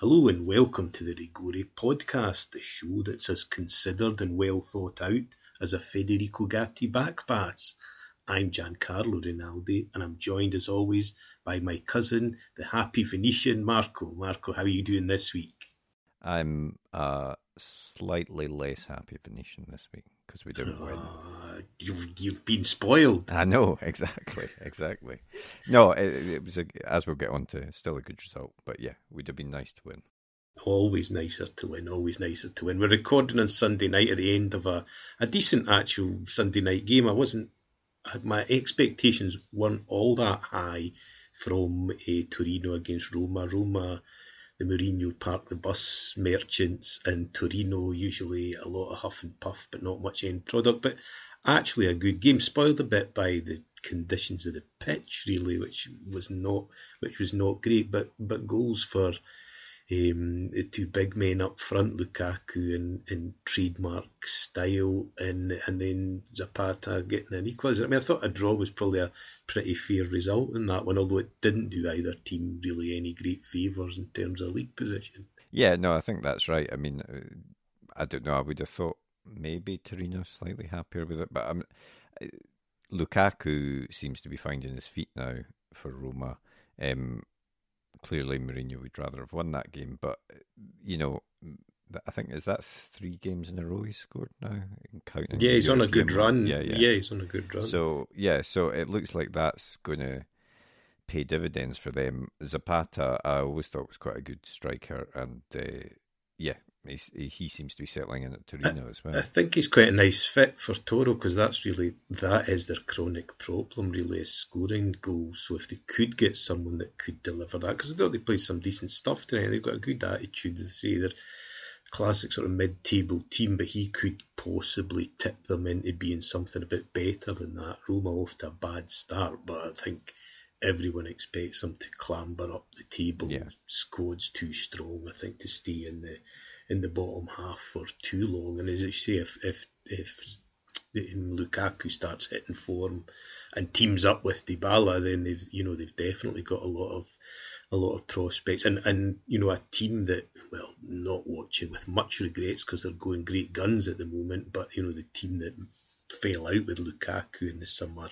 Hello and welcome to the Rigore podcast, the show that's as considered and well thought out as a Federico Gatti back pass. I'm Giancarlo Rinaldi and I'm joined as always by my cousin, the happy Venetian Marco. Marco, how are you doing this week? I'm uh, slightly less happy Venetian this week because we didn't win. You've, you've been spoiled. I know, exactly, exactly. No, it, it was, a, as we'll get on to, still a good result. But yeah, would have been nice to win. Always nicer to win, always nicer to win. We're recording on Sunday night at the end of a, a decent actual Sunday night game. I wasn't, my expectations weren't all that high from uh, Torino against Roma. Roma the Mourinho Park the bus merchants in Torino, usually a lot of huff and puff, but not much end product. But actually, a good game, spoiled a bit by the conditions of the pitch, really, which was not which was not great. But but goals for um, the two big men up front, Lukaku and, in trademark style, and and then Zapata getting an equaliser. I mean, I thought a draw was probably a pretty fair result in that one, although it didn't do either team really any great favours in terms of league position. Yeah, no, I think that's right. I mean, uh, I don't know. I would have thought maybe Torino slightly happier with it, but um, Lukaku seems to be finding his feet now for Roma. Um, clearly Mourinho would rather have won that game, but you know, I think is that three games in a row he scored now. Counting yeah, he's on a good run. Yeah, yeah, yeah, he's on a good run. So yeah, so it looks like that's going to pay dividends for them. Zapata, I always thought was quite a good striker, and uh, yeah, He's, he seems to be settling in at Torino I, as well. I think he's quite a nice fit for Toro because that's really that is their chronic problem. Really, is scoring goals. So if they could get someone that could deliver that, because I thought they played some decent stuff tonight. They've got a good attitude. They say they're classic sort of mid-table team, but he could possibly tip them into being something a bit better than that. Roma off to a bad start, but I think everyone expects them to clamber up the table. Yeah. Squad's too strong, I think, to stay in the in the bottom half for too long. And as you say, if if if um, Lukaku starts hitting form and teams up with Dybala, then they've you know they've definitely got a lot of a lot of prospects and and you know a team that well not watching with much regrets because they're going great guns at the moment, but you know the team that fell out with Lukaku in the summer.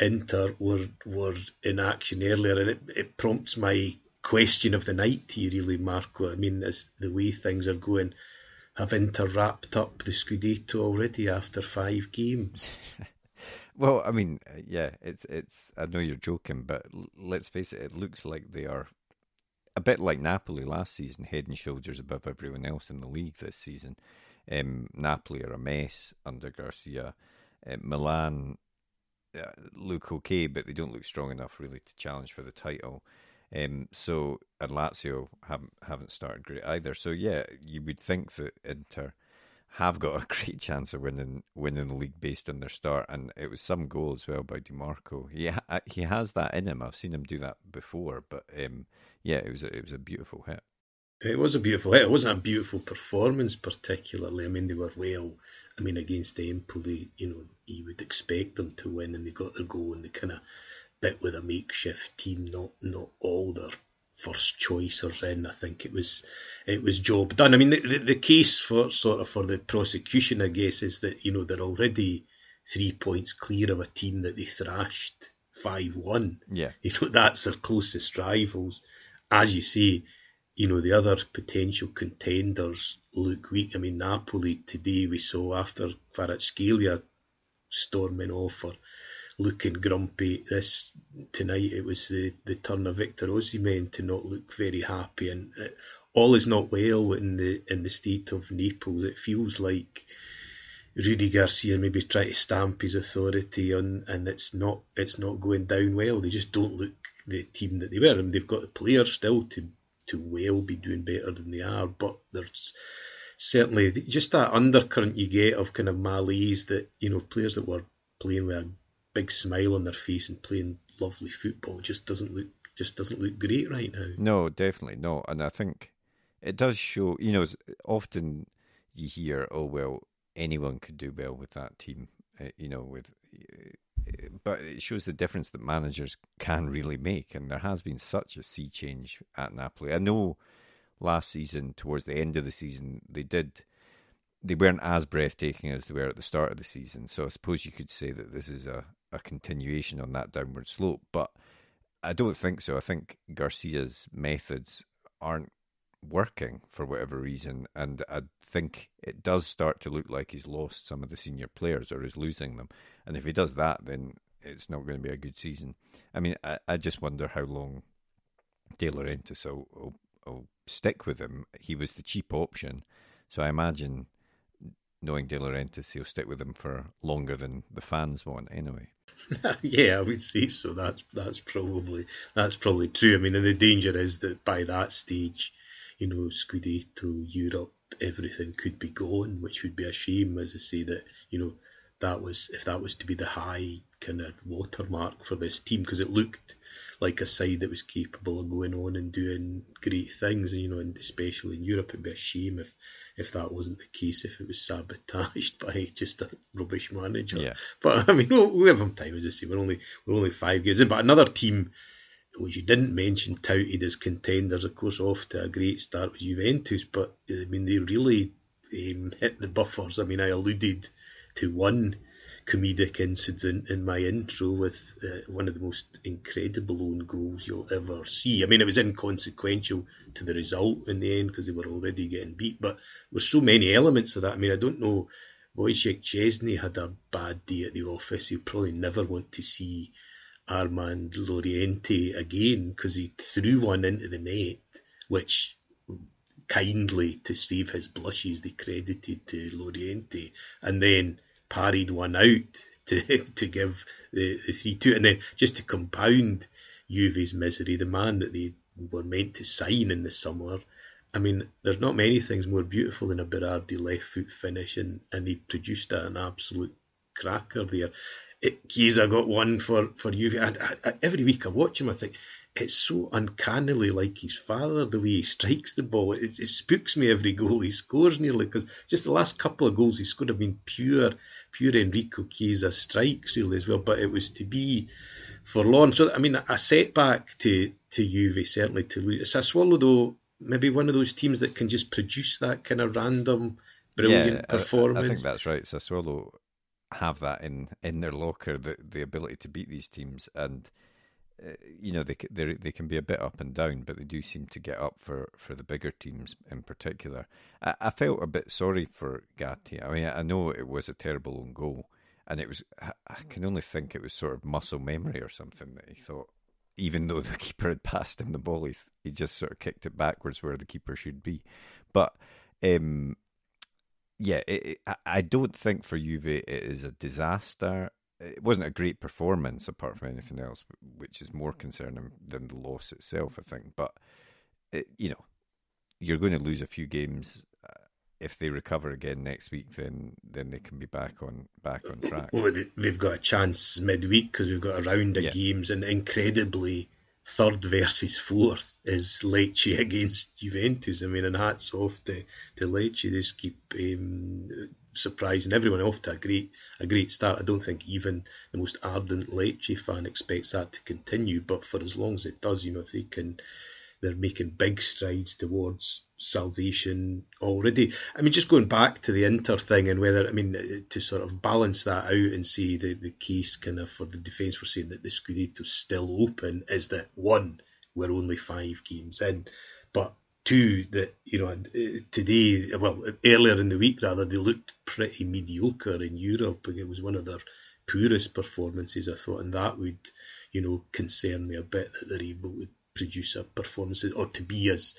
Inter were were in action earlier, and it, it prompts my question of the night you, really, Marco. I mean, as the way things are going, have Inter wrapped up the Scudetto already after five games? well, I mean, yeah, it's it's. I know you're joking, but let's face it, it looks like they are a bit like Napoli last season, head and shoulders above everyone else in the league this season. Um, Napoli are a mess under Garcia. Uh, Milan uh, look okay, but they don't look strong enough really to challenge for the title. Um, so and Lazio haven't haven't started great either. So yeah, you would think that Inter have got a great chance of winning winning the league based on their start, and it was some goal as well by Dimarco. He ha- he has that in him. I've seen him do that before, but um, yeah, it was a, it was a beautiful hit. It was a beautiful hit. It wasn't a beautiful performance, particularly. I mean, they were well. I mean, against Empoli, you know, you would expect them to win, and they got their goal, and they kind of bit with a makeshift team, not not all their first choice, choicers in. I think it was it was job done. I mean, the, the, the case for sort of for the prosecution, I guess, is that you know they're already three points clear of a team that they thrashed five one. Yeah, you know that's their closest rivals. As you say, you know the other potential contenders look weak. I mean, Napoli today we saw after Kvaratskhelia storming off for looking grumpy. This tonight it was the, the turn of Victor Osimhen to not look very happy, and it, all is not well in the in the state of Naples. It feels like Rudy Garcia maybe trying to stamp his authority on, and it's not it's not going down well. They just don't look the team that they were, and they've got the players still to to well be doing better than they are, but there's certainly just that undercurrent you get of kind of malaise that you know players that were playing with a big smile on their face and playing lovely football just doesn't look just doesn't look great right now. No, definitely not. And I think it does show. You know, often you hear, "Oh well, anyone could do well with that team." Uh, you know, with but it shows the difference that managers can really make. And there has been such a sea change at Napoli. I know last season, towards the end of the season, they did they weren't as breathtaking as they were at the start of the season. So I suppose you could say that this is a, a continuation on that downward slope. But I don't think so. I think Garcia's methods aren't working for whatever reason, and I think it does start to look like he's lost some of the senior players or is losing them. And if he does that, then it's not going to be a good season. I mean, I, I just wonder how long De Laurentiis will, will, will stick with him. He was the cheap option, so I imagine knowing De Laurentiis, he'll stick with him for longer than the fans want anyway. yeah, I would say so. That's that's probably that's probably true. I mean, and the danger is that by that stage, you know, Scudetto, Europe, everything could be gone, which would be a shame. As I say, that you know, that was if that was to be the high kind of watermark for this team because it looked like a side that was capable of going on and doing great things. And you know, and especially in Europe, it'd be a shame if if that wasn't the case. If it was sabotaged by just a rubbish manager. Yeah. But I mean, we have them time, as I say. We're only we're only five games in. But another team which you didn't mention touted as contenders, of course, off to a great start with Juventus. But I mean, they really um, hit the buffers. I mean, I alluded to one comedic incident in my intro with uh, one of the most incredible own goals you'll ever see. I mean, it was inconsequential to the result in the end because they were already getting beat, but were so many elements of that. I mean, I don't know. Wojciech Szczesny had a bad day at the office. He'll probably never want to see Armand Laurienté again because he threw one into the net, which kindly to save his blushes they credited to Laurienté, and then parried one out to to give the, the three two, and then just to compound Juve's misery, the man that they were meant to sign in the summer. I mean, there's not many things more beautiful than a Berardi left foot finish, and, and he produced an absolute cracker there. It, I got one for for Juve. I, I, every week I watch him, I think it's so uncannily like his father, the way he strikes the ball. It, it spooks me every goal he scores nearly because just the last couple of goals he scored have been pure, pure Enrico Chiesa strikes really as well. But it was to be forlorn. So I mean, a setback to to Juve certainly to lose. It's Sassuolo, though, maybe one of those teams that can just produce that kind of random, brilliant yeah, performance. I, I think that's right. Sassuolo have that in in their locker, the the ability to beat these teams and uh, you know they they they can be a bit up and down, but they do seem to get up for, for the bigger teams in particular. I, I felt a bit sorry for Gatti. I mean, I know it was a terrible own goal, and it was I can only think it was sort of muscle memory or something that he thought. Even though the keeper had passed him the ball, he, he just sort of kicked it backwards where the keeper should be. But um, yeah, it, it, I don't think for Juve it is a disaster it wasn't a great performance apart from anything else, which is more concerning than the loss itself, I think. But it, you know, you're going to lose a few games. Uh, if they recover again next week, then then they can be back on back on track. Well, they've got a chance midweek because we've got a round of yeah. games, and incredibly, third versus fourth is Lecce against Juventus. I mean, and hats off to to Lecce. They just keep um, surprising everyone off to a great a great start. I don't think even the most ardent Lecce fan expects that to continue, but for as long as it does, you know, if they can, they're making big strides towards salvation already. I mean, just going back to the Inter thing and whether I mean uh, to sort of balance that out and see the the case kind of for the defence for saying that the Scudetto's still open is that one we're only five games in, but two that you know uh, today well earlier in the week rather they looked pretty mediocre in Europe it was one of their poorest performances I thought and that would you know concern me a bit that they're able to produce a performance or to be as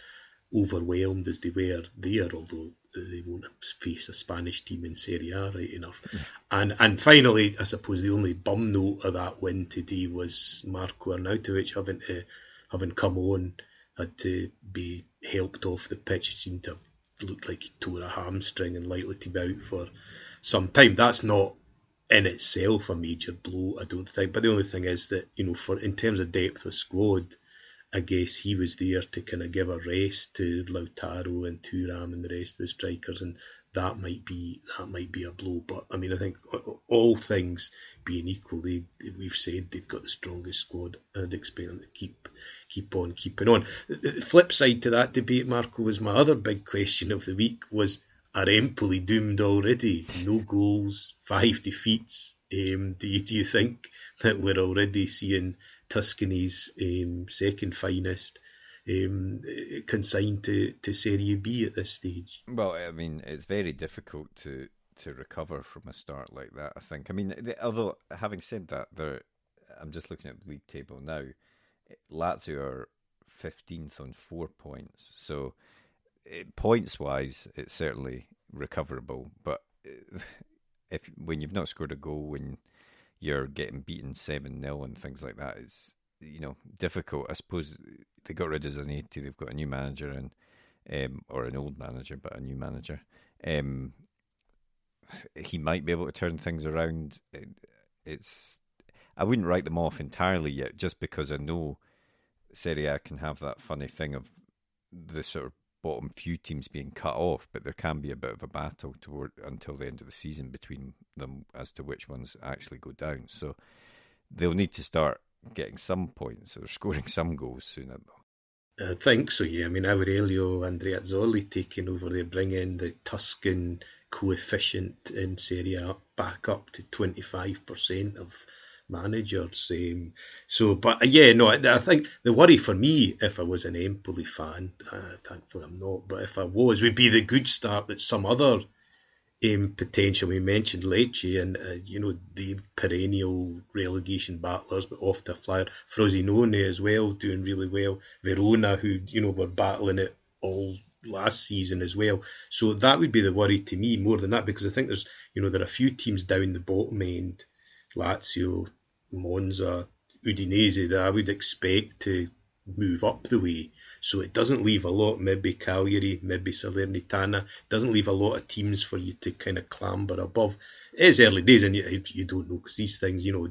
overwhelmed as they were there although they won't face a Spanish team in Serie A right enough yeah. and and finally I suppose the only bum note of that win today was Marko Arnautovic having to having come on had to be helped off the pitch. He seemed to have looked like he tore a hamstring and likely to be out for some time. That's not in itself a major blow, I don't think. But the only thing is that, you know, for in terms of depth of squad, I guess he was there to kind of give a rest to Lautaro and Thuram and the rest of the strikers, and that might be that might be a blow. But I mean, I think all things being equal, they, we've said they've got the strongest squad. I'd expect them to keep keep on keeping on. The flip side to that debate, Marco, was my other big question of the week was are Empoli doomed already? No goals, five defeats. Um, do do you think that we're already seeing Tuscany's um, second finest? um, consigned to, to Serie B at this stage. Well, I mean, it's very difficult to to recover from a start like that. I think. I mean, the, although having said that, there, I'm just looking at the league table now. Lazio are 15th on four points, so it, points wise, it's certainly recoverable. But if when you've not scored a goal, when you're getting beaten seven 0 and things like that, it's you know difficult. I suppose they got rid of Zanetti. They've got a new manager and um, or an old manager, but a new manager. Um, he might be able to turn things around. It's I wouldn't write them off entirely yet, just because I know Serie A can have that funny thing of the sort of bottom few teams being cut off, but there can be a bit of a battle toward until the end of the season between them as to which ones actually go down. So they'll need to start getting some points or scoring some goals sooner, though. I think so, yeah. I mean, Aurelio Andreazzoli taking over, they bring in the Tuscan coefficient in Serie A back up to 25% of managers. Um, so, but uh, yeah, no, I, I, think the worry for me, if I was an Empoli fan, uh, thankfully I'm not, but if I was, would be the good start that some other um, potential. We mentioned Lecce and, uh, you know, the perennial relegation battlers, but off the flyer. Frosinone as well, doing really well. Verona, who, you know, were battling it all last season as well. So that would be the worry to me more than that, because I think there's, you know, there are a few teams down the bottom end, Lazio, Monza, Udinese, that I would expect to move up the way. So it doesn't leave a lot, maybe Cagliari, maybe Salernitana, doesn't leave a lot of teams for you to kind of clamber above. It is early days and you, you don't know because these things, you know,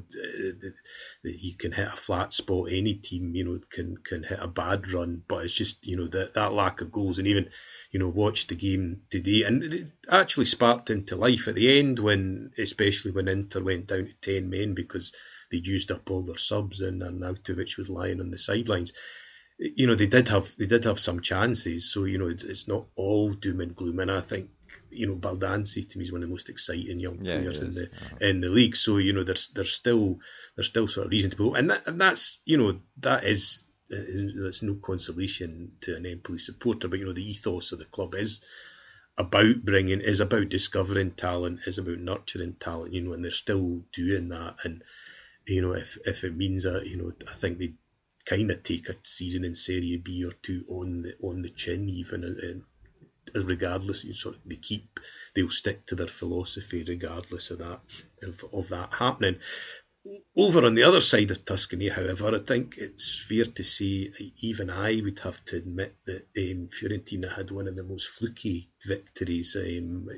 you can hit a flat spot. Any team, you know, can can hit a bad run, but it's just, you know, that, that lack of goals and even, you know, watch the game today and it actually sparked into life at the end when, especially when Inter went down to 10 men because they'd used up all their subs and Arnautovic was lying on the sidelines. You know, they did have they did have some chances, so you know it's not all doom and gloom. And I think you know Baldanzi to me is one of the most exciting young yeah, players in the uh-huh. in the league. So you know there's there's still there's still sort of reason to go, and that, and that's you know that is that's no consolation to an Empoli supporter, but you know the ethos of the club is about bringing is about discovering talent, is about nurturing talent, you know, and they're still doing that. And you know, if if it means that, you know, I think they kind of take a season in Serie B or two on the on the chin, even and regardless, you sort of, they keep they'll stick to their philosophy regardless of that of, of that happening. Over on the other side of Tuscany, however, I think it's fair to say even I would have to admit that um, Fiorentina had one of the most fluky victories. Um,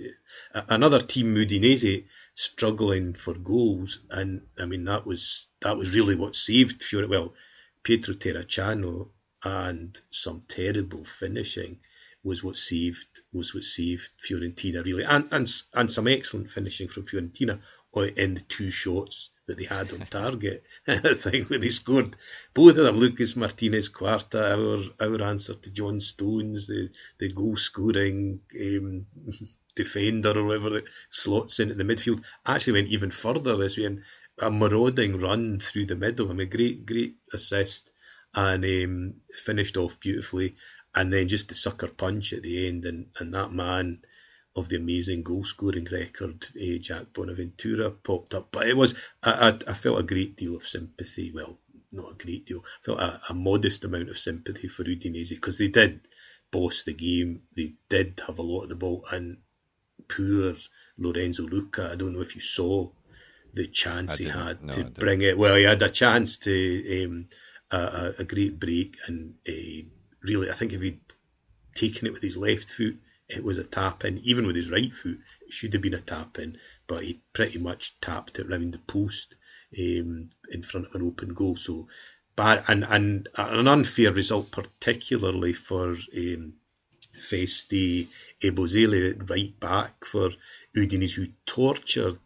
another team, Udinese, struggling for goals, and I mean that was that was really what saved Fiorentina. Well, Pietro Terracciano and some terrible finishing was what saved was what saved Fiorentina really, and and and some excellent finishing from Fiorentina in the two shots that they had on target. I think when they scored both of them, Lucas Martinez Quarta, our our answer to John Stones, the the goal scoring um, defender or whatever that slots into the midfield, actually went even further this way and a marauding run through the middle. I mean, great great assist and um, finished off beautifully. And then just the sucker punch at the end, and, and that man of the amazing goal scoring record, uh, Jack Bonaventura, popped up. But it was, I, I, I, felt a great deal of sympathy. Well, not a great deal. I felt a, a modest amount of sympathy for Udinese because they did boss the game. They did have a lot of the ball. And poor Lorenzo Lucca. I don't know if you saw the chance he had no, to bring it. Well, he had a chance to um, a, a, great break, and uh, really, I think if he'd taken it with his left foot it was a tap in. Even with his right foot, it should have been a tap in, but he pretty much tapped it around the post um, in front of an open goal. So bad and, and an unfair result, particularly for um, Festy Ebosele right back for Udinese, who tortured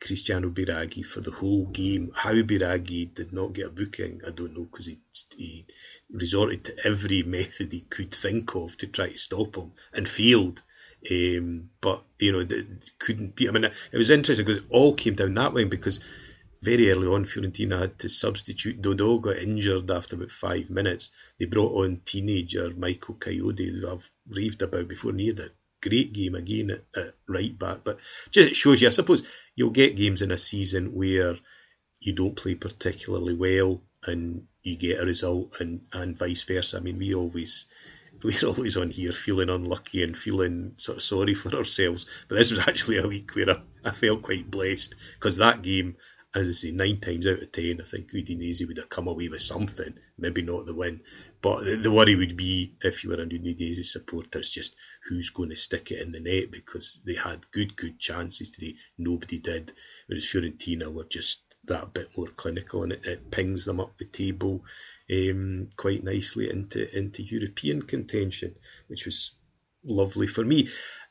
Cristiano Biraghi for the whole game. How Biraghi did not get a booking, I don't know, because he, he resorted to every method he could think of to try to stop him and failed. Um, but you know, couldn't be. I mean, it was interesting because it all came down that way because very early on, Fiorentina had to substitute. Dodo got injured after about five minutes. They brought on teenager Michael Kayode, who I've raved about before, and he had a great game again at, at right back. But just it shows you, I suppose, you'll get games in a season where you don't play particularly well and you get a result, and, and vice versa. I mean, we always we're always on here feeling unlucky and feeling sort of sorry for ourselves. But this was actually a week where I, I felt quite blessed because that game as I say, nine times out of ten, I think Udinese would have come away with something. Maybe not the win, but the worry would be if you were an Udinese supporter, it's just who's going to stick it in the net because they had good, good chances today. Nobody did. Whereas Fiorentina were just that bit more clinical, and it, it pings them up the table um, quite nicely into into European contention, which was lovely for me.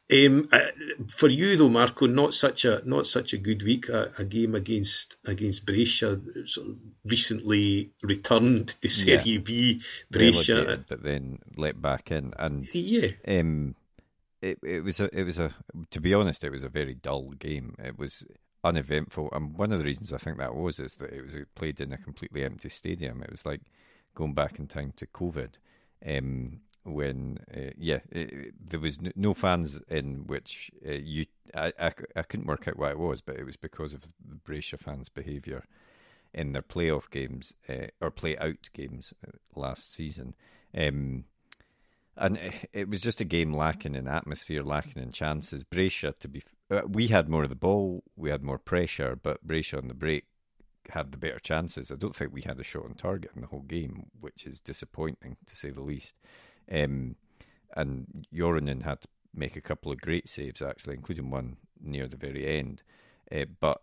Um, uh, for you though, Marco, not such a not such a good week. A, a game against against Brescia, sort of recently returned to Serie yeah. B. Brescia, but then let back in, and yeah, um, it it was a it was a to be honest, it was a very dull game. It was uneventful, and one of the reasons I think that was is that it was played in a completely empty stadium. It was like going back in time to COVID. Um, when uh, yeah it, there was no fans in which uh, you I, I, I couldn't work out why it was but it was because of the Brescia fans behaviour in their playoff games uh, or play out games uh, last season. Um, and it was just a game lacking in atmosphere lacking in chances. Brescia to be uh, we had more of the ball we had more pressure but Brescia on the break had the better chances. I don't think we had a shot on target in the whole game which is disappointing to say the least um, and Joronen had to make a couple of great saves, actually, including one near the very end. Uh, but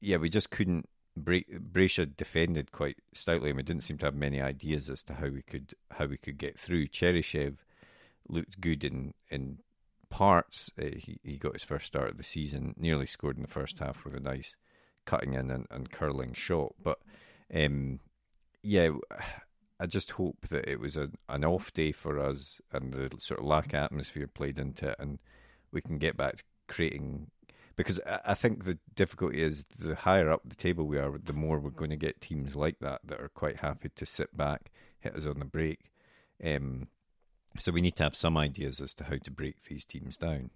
yeah, we just couldn't. break. Brescia defended quite stoutly, and we didn't seem to have many ideas as to how we could how we could get through. Cheryshev looked good in in parts. Uh, he he got his first start of the season, nearly scored in the first half with a nice cutting in and, and curling shot. But um, yeah, I just hope that it was a, an off day for us and the sort of lack of atmosphere played into it, and we can get back to creating. Because I think the difficulty is the higher up the table we are, the more we're going to get teams like that that are quite happy to sit back, hit us on the break. Um, so we need to have some ideas as to how to break these teams down.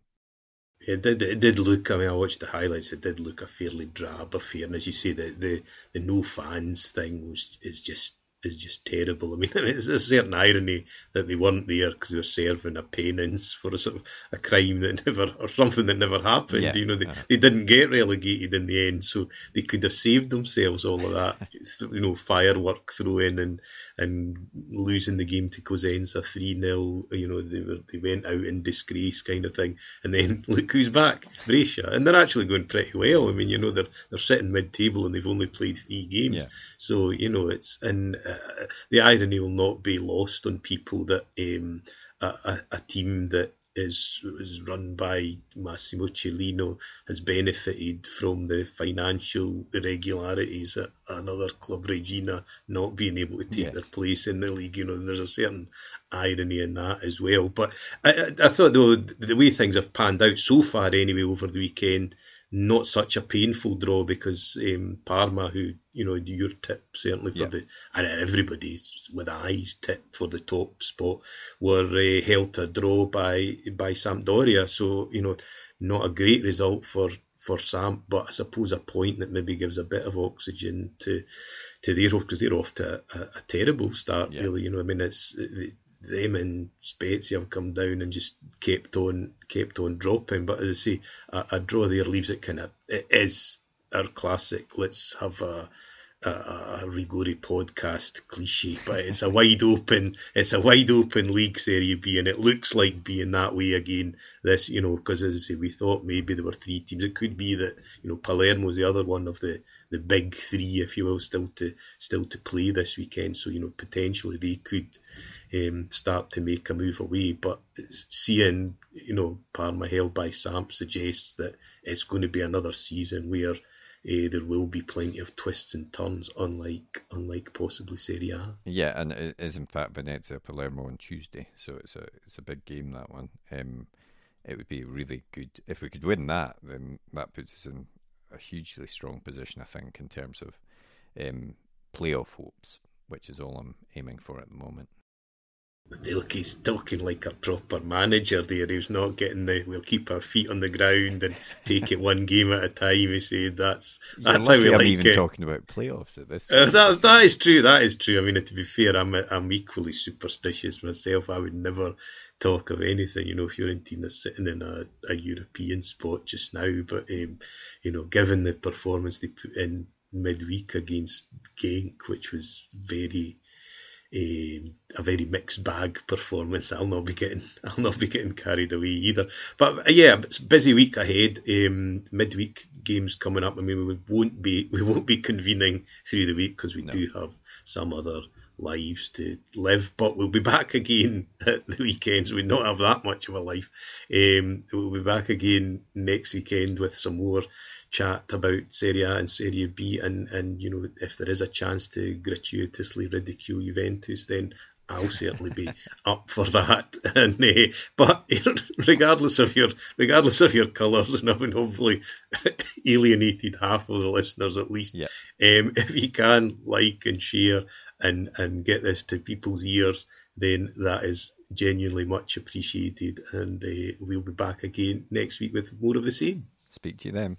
It did. It did look. I mean, I watched the highlights. It did look a fairly drab affair, and as you say, the the, the no fans thing was is just is just terrible. I mean, it's a certain irony that they weren't there because they were serving a penance for a sort of a crime that never, or something that never happened. Yeah, you know, they, they didn't get relegated in the end, so they could have saved themselves all of that. you know, firework throwing and and losing the game to Cosenza three 0 You know, they were they went out in disgrace, kind of thing. And then look who's back, Brescia, and they're actually going pretty well. I mean, you know, they're they're sitting mid table and they've only played three games, yeah. so you know it's and. Uh, the irony will not be lost on people that um, a, a, a, team that is is run by Massimo Cellino has benefited from the financial irregularities at another club, Reggina, not being able to take yes. their place in the league. You know, there's a certain irony in that as well. But I, I thought though the way things have panned out so far, anyway, over the weekend not such a painful draw because um, Parma, who you know your tip certainly for yeah. the and everybody with eyes tip for the top spot, were uh, held to a draw by by Sampdoria. So you know, not a great result for for Sam, but I suppose a point that maybe gives a bit of oxygen to to their because they're off to a, a terrible start. Yeah. Really, you know, I mean, it's them and Spezia have come down and just kept on kept on dropping. But as I say, a, a draw there leaves it kind of it is our classic. Let's have a a, a Rigori podcast cliche, but it's a wide open, it's a wide open league Serie B, and it looks like being that way again. This, you know, because as I say, we thought maybe there were three teams. It could be that you know Palermo was the other one of the the big three, if you will, still to still to play this weekend. So you know potentially they could um, start to make a move away. But seeing you know Parma held by Samp suggests that it's going to be another season where uh, there will be plenty of twists and turns, unlike unlike possibly Serie A. Yeah, and it is in fact Venezia Palermo on Tuesday, so it's a it's a big game that one. Um, it would be really good if we could win that. Then that puts us in a hugely strong position, I think, in terms of um, playoff hopes, which is all I'm aiming for at the moment. He's talking like a proper manager there. He's not getting the we'll keep our feet on the ground and take it one game at a time. He said that's that's how we I'm like even it. talking about playoffs at this. Uh, that that is true. That is true. I mean, to be fair, I'm I'm equally superstitious myself. I would never talk of anything. You know, Fiorentina sitting in a, a European spot just now, but um, you know, given the performance they put in midweek against Genk, which was very a, a very mixed bag performance. I'll not be getting I'll not be getting carried away either. But uh, yeah, it's busy week ahead. Um, midweek games coming up. I mean, we won't be we won't be convening through the week because we no. do have some other lives to live. But we'll be back again at the weekends. We don't have that much of a life. Um, we'll be back again next weekend with some more chat about Serie A and Serie B, and and you know if there is a chance to gratuitously ridicule Juventus, then I'll certainly be up for that. And uh, but regardless of your regardless of your colours, and having hopefully alienated half of the listeners at least, yeah. um, if you can like and share and and get this to people's ears, then that is genuinely much appreciated. And uh, we'll be back again next week with more of the same. Speak to you then.